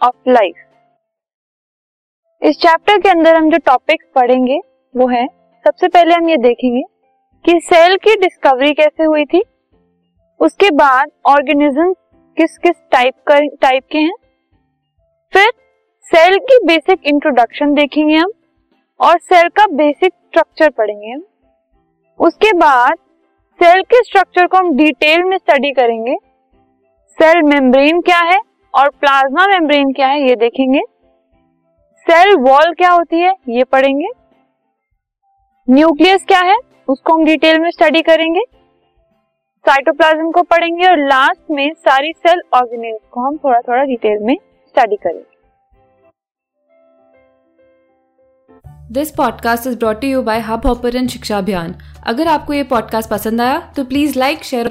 Of life इस chapter के अंदर हम जो टॉपिक्स पढ़ेंगे, वो है, सबसे पहले हम ये देखेंगे कि सेल की डिस्कवरी कैसे हुई थी, उसके बाद ऑर्गेनिज्म किस किस टाइप टाइप के हैं, फिर सेल की बेसिक इंट्रोडक्शन देखेंगे हम, और सेल का बेसिक स्ट्रक्चर पढ़ेंगे हम। उसके बाद सेल के स्ट्रक्चर को हम डिटेल में स्टडी करेंगे सेल मेम्ब्रेन क्या है और प्लाज्मा मेम्ब्रेन क्या है ये देखेंगे। सेल वॉल क्या होती है ये पढ़ेंगे। न्यूक्लियस क्या है उसको हम डिटेल में स्टडी करेंगे। साइटोप्लाज्म को पढ़ेंगे और लास्ट में सारी सेल ऑर्गेनिज्म को हम थोड़ा थोड़ा डिटेल में स्टडी करेंगे। This podcast is brought you by Hubhopper Shiksha Abhiyan अगर आपको ये पॉडकास्ट पसंद आया तो please like share